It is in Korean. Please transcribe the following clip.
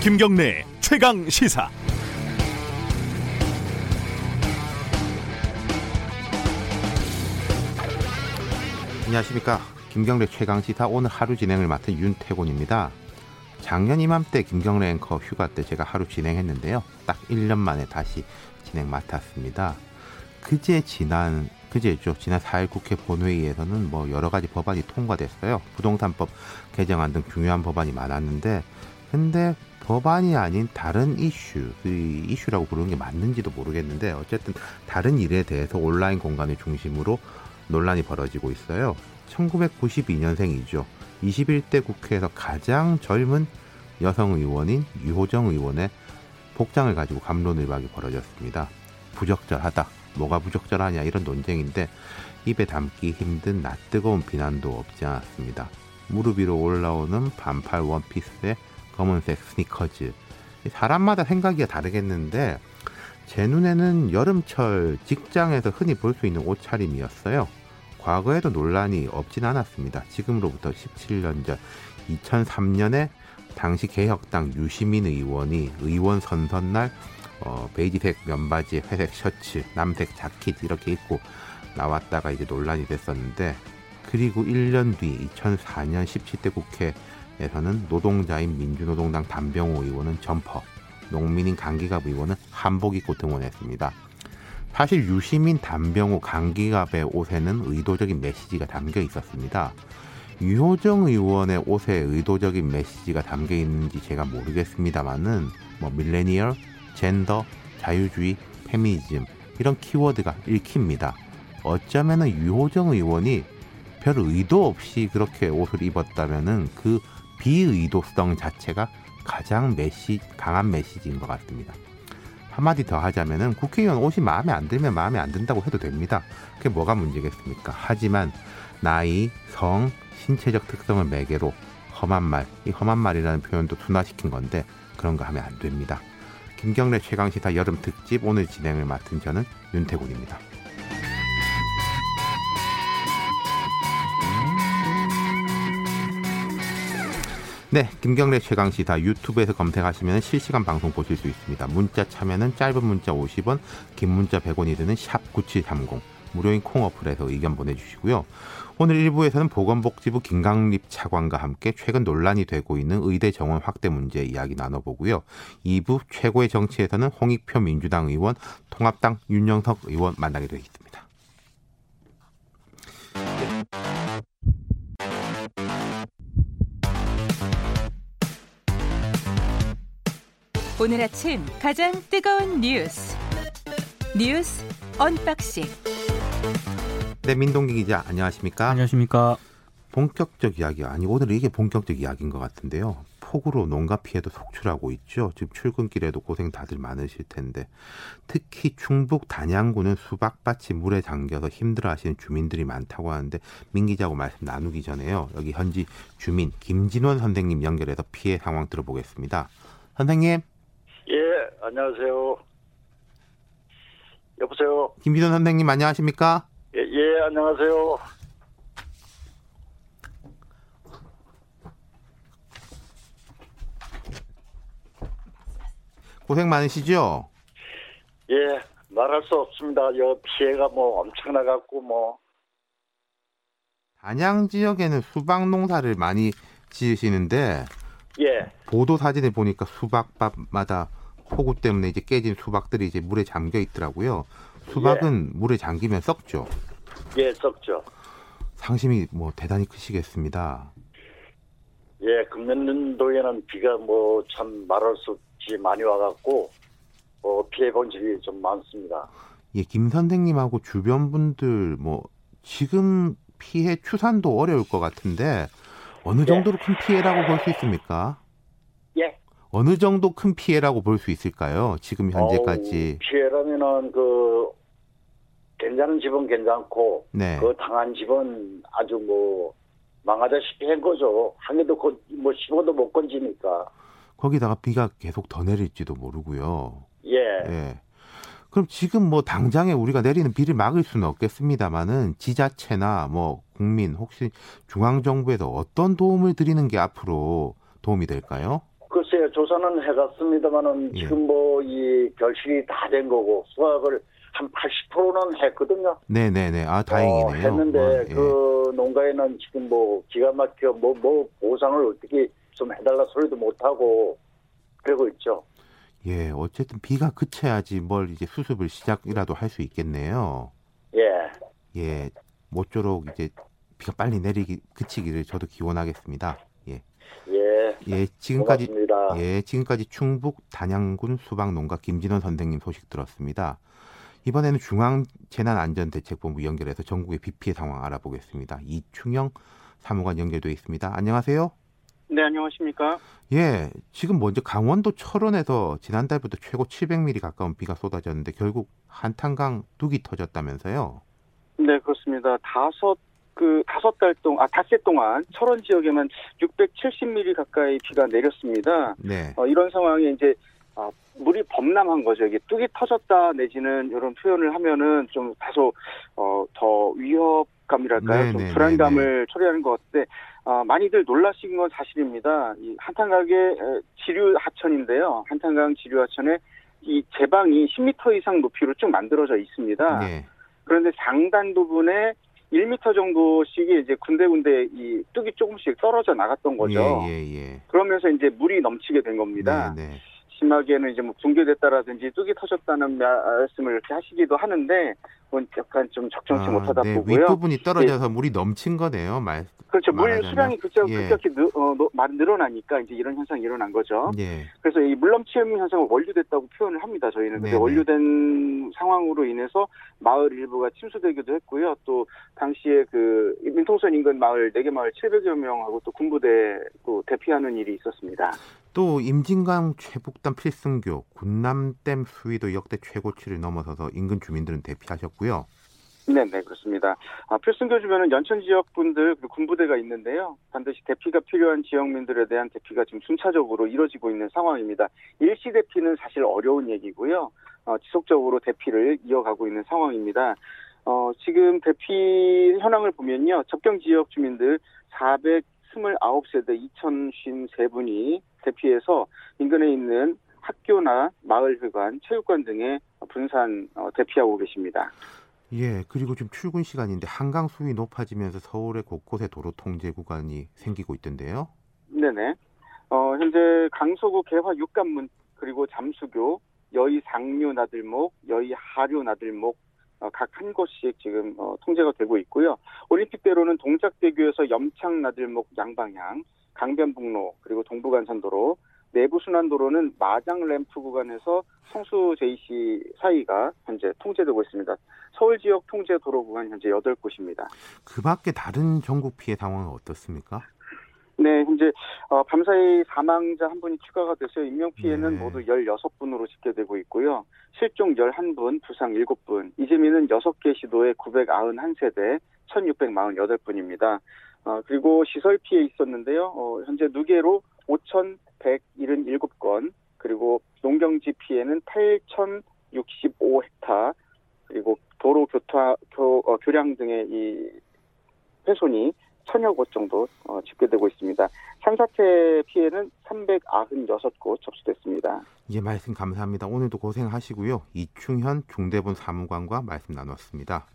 김경래 최강 시사. 안녕하십니까 김경래 최강 시사 오늘 하루 진행을 맡은 윤태곤입니다. 작년 이맘때 김경래 앵커 휴가 때 제가 하루 진행했는데요. 딱 1년 만에 다시 진행 맡았습니다. 그제 지난 그제죠. 지난 4일 국회 본회의에서는 뭐 여러 가지 법안이 통과됐어요. 부동산법 개정안 등 중요한 법안이 많았는데 근데 법안이 아닌 다른 이슈, 그 이슈라고 부르는 게 맞는지도 모르겠는데 어쨌든 다른 일에 대해서 온라인 공간을 중심으로 논란이 벌어지고 있어요. 1992년생이죠. 21대 국회에서 가장 젊은 여성 의원인 유호정 의원의 복장을 가지고 감론 을박이 벌어졌습니다. 부적절하다. 뭐가 부적절하냐 이런 논쟁인데 입에 담기 힘든 낯뜨거운 비난도 없지 않았습니다. 무릎 위로 올라오는 반팔 원피스에 검은색 스니커즈. 사람마다 생각이 다르겠는데 제 눈에는 여름철 직장에서 흔히 볼 수 있는 옷차림이었어요. 과거에도 논란이 없진 않았습니다. 지금으로부터 17년 전 2003년에 당시 개혁당 유시민 의원이 의원 선선 날 어, 베이지색 면바지에 회색 셔츠, 남색 자켓 이렇게 입고 나왔다가 이제 논란이 됐었는데 그리고 1년 뒤 2004년 17대 국회 에서는 노동자인 민주노동당 담병호 의원은 점퍼, 농민인 강기갑 의원은 한복 입고 등원했습니다. 사실 유시민, 담병호, 강기갑의 옷에는 의도적인 메시지가 담겨 있었습니다. 유호정 의원의 옷에 의도적인 메시지가 담겨 있는지 제가 모르겠습니다만은 뭐 밀레니얼, 젠더, 자유주의, 페미니즘 이런 키워드가 읽힙니다. 어쩌면은 유호정 의원이 별 의도 없이 그렇게 옷을 입었다면은 그 비의도성 자체가 가장 메시 강한 메시지인 것 같습니다. 한마디 더 하자면은 국회의원 옷이 마음에 안 들면 마음에 안 든다고 해도 됩니다. 그게 뭐가 문제겠습니까? 하지만 나이, 성, 신체적 특성을 매개로 험한 말, 이 험한 말이라는 표현도 둔화시킨 건데 그런 거 하면 안 됩니다. 김경래 최강시사 여름 특집 오늘 진행을 맡은 저는 윤태곤입니다. 네, 김경래 최강시사 유튜브에서 검색하시면 실시간 방송 보실 수 있습니다. 문자 참여는 짧은 문자 50원, 긴 문자 100원이 드는 샵 9730. 무료인 콩 어플에서 의견 보내주시고요. 오늘 1부에서는 보건복지부 김강립 차관과 함께 최근 논란이 되고 있는 의대 정원 확대 문제 이야기 나눠보고요. 2부 최고의 정치에서는 홍익표 민주당 의원, 통합당 윤영석 의원 만나게 되겠습니다. 오늘 아침 가장 뜨거운 뉴스 뉴스 unboxing 네, 민동기 기자 안녕하십니까? 안녕하십니까? 본격적 이야기 아니 오늘 이게 본격적 이야기인 것 같은데요. 폭우로 농가 피해도 속출하고 있죠. 지금 출근길에도 고생 다들 많으실 텐데 특히 충북 단양군 수박밭이 물에 잠겨서 힘들어하시는 주민들이 많다고 하는데 민 기자하고 말씀 나누기 전에요. 여기 현지 주민 김진원 선생님 연결해서 피해 상황 들어보겠습니다. 선생님. 예, 안녕하세요. 여보세요. 김진원 선생님 안녕하십니까? 예, 예, 안녕하세요. 고생 많으시죠? 예, 말할 수 없습니다. 여 피해가 뭐 엄청나갖고 뭐. 단양 지역에는 수박 농사를 많이 지으시는데 예. 보도 사진을 보니까 수박밭마다 폭우 때문에 이제 깨진 수박들이 이제 물에 잠겨 있더라고요. 수박은 물에 잠기면 썩죠. 예, 썩죠. 상심이 뭐 대단히 크시겠습니다. 예, 금년도에는 비가 뭐 참 말할 수 없이 많이 와갖고 어, 피해 본질이 좀 많습니다. 예, 김 선생님하고 주변 분들 뭐 지금 피해 추산도 어려울 것 같은데 어느 정도로 큰 피해라고 볼 수 있습니까? 예. 어느 정도 큰 피해라고 볼 수 있을까요? 지금 현재까지. 어우, 피해라면은 그 괜찮은 집은 괜찮고 네. 그 당한 집은 아주 뭐 망하다시피 한 거죠. 한 개도 거- 뭐 씹어도 못 건지니까. 거기다가 비가 계속 더 내릴지도 모르고요. 예. 예. 그럼 지금 뭐 당장에 우리가 내리는 비를 막을 수는 없겠습니다만은 지자체나 뭐 국민 혹시 중앙 정부에서 어떤 도움을 드리는 게 앞으로 도움이 될까요? 그 글쎄요, 조사는 해갔습니다만은 예. 지금 뭐 이 결실이 다 된 거고 수확을 한 80%는 했거든요. 네네네. 아 다행이네요. 어, 했는데 어, 예. 그 농가에는 지금 뭐 기가 막혀 뭐 뭐 보상을 어떻게 좀 해달라 소리도 못 하고 그러고 있죠. 예, 어쨌든 비가 그쳐야지 뭘 이제 수습을 시작이라도 할 수 있겠네요. 예, 예, 모쪼록 이제 비가 빨리 내리기 그치기를 저도 기원하겠습니다. 예, 예, 예, 지금까지 고맙습니다. 예, 지금까지 충북 단양군 수박 농가 김진원 선생님 소식 들었습니다. 이번에는 중앙재난안전대책본부 연결해서 전국의 비 피해 상황 알아보겠습니다. 이충영 사무관 연결돼 있습니다. 안녕하세요. 네, 안녕하십니까? 예, 지금 먼저 강원도 철원에서 지난달부터 최고 700mm 가까운 비가 쏟아졌는데 결국 한탄강 뚝이 터졌다면서요? 네, 그렇습니다. 다섯 그 다섯 달 동안 아 닷새 동안 철원 지역에만 670mm 가까이 비가 내렸습니다. 네, 어, 이런 상황에 이제 아, 물이 범람한 거죠. 이게 뚝이 터졌다 내지는 이런 표현을 하면은 좀 다소 어, 더 위협감이랄까요? 네, 좀 네, 불안감을 초래하는 것 같은데 아, 많이들 놀라신 건 사실입니다. 이 한탄강의 에, 지류 하천인데요. 한탄강 지류 하천에 이 제방이 10m 이상 높이로 쭉 만들어져 있습니다. 네, 그런데 상단 부분에 1m 정도씩이 이제 군데군데 이 뚝이 조금씩 떨어져 나갔던 거죠. 예, 예, 예. 그러면서 이제 물이 넘치게 된 겁니다. 네, 네. 심하게는 이제 뭐 붕괴됐다라든지 뚝이 터졌다는 말씀을 이렇게 하시기도 하는데 그건 약간 좀 적정치 아, 못하다 네, 보고요. 윗부분이 떨어져서 물이 넘친 거네요. 말. 그렇죠. 물 말하자면. 수량이 급격, 예. 급격히 늘, 어, 늘어나니까 이제 이런 현상이 일어난 거죠. 예, 그래서 이 물넘침 현상을 원류됐다고 표현을 합니다. 저희는 근데 네네. 원류된 상황으로 인해서 마을 일부가 침수되기도 했고요. 또 당시에 그 민통선 인근 마을 4개 마을 700여 명하고 또 군부대 또 대피하는 일이 있었습니다. 또 임진강 최북단 필승교 군남댐 수위도 역대 최고치를 넘어서서 인근 주민들은 대피하셨고요. 네, 네, 그렇습니다. 아, 필승교 주변은 연천 지역 분들 그리고 군부대가 있는데요. 반드시 대피가 필요한 지역민들에 대한 대피가 지금 순차적으로 이뤄지고 있는 상황입니다. 일시 대피는 사실 어려운 얘기고요. 어, 지속적으로 대피를 이어가고 있는 상황입니다. 어, 지금 대피 현황을 보면요. 접경 지역 주민들 429세대 2,053분이 대피해서 인근에 있는 학교나 마을회관, 체육관 등에 분산 어, 대피하고 계십니다. 예, 그리고 지금 출근 시간인데 한강 수위 높아지면서 서울의 곳곳에 도로 통제 구간이 생기고 있던데요. 네네. 어, 현재 강서구 개화 육관문 그리고 잠수교, 여의 상류 나들목, 여의 하류 나들목 어, 각 한 곳씩 지금 어, 통제가 되고 있고요. 올림픽대로는 동작대교에서 염창 나들목 양방향, 강변북로 그리고 동부간선도로, 내부 순환도로는 마장 램프 구간에서 성수 JC 사이가 현재 통제되고 있습니다. 서울 지역 통제 도로 구간 현재 8곳입니다. 그 밖에 다른 전국 피해 상황은 어떻습니까? 네, 현재 어, 밤사이 사망자 한 분이 추가가 돼서 인명 피해는 네. 모두 16분으로 집계되고 있고요. 실종 11분, 부상 7분, 이재민은 6개 시도에 991세대, 1648분입니다. 어, 그리고 시설 피해 있었는데요. 어, 현재 누계로 5,177건, 그리고 농경지 피해는 8,065헥타, 그리고 도로 교타, 교, 어, 교량 등의 이 훼손이 천여 곳 정도 어, 집계되고 있습니다. 산사태 피해는 396곳 접수됐습니다. 예, 말씀 감사합니다. 오늘도 고생하시고요. 이충현 중대본 사무관과 말씀 나눴습니다.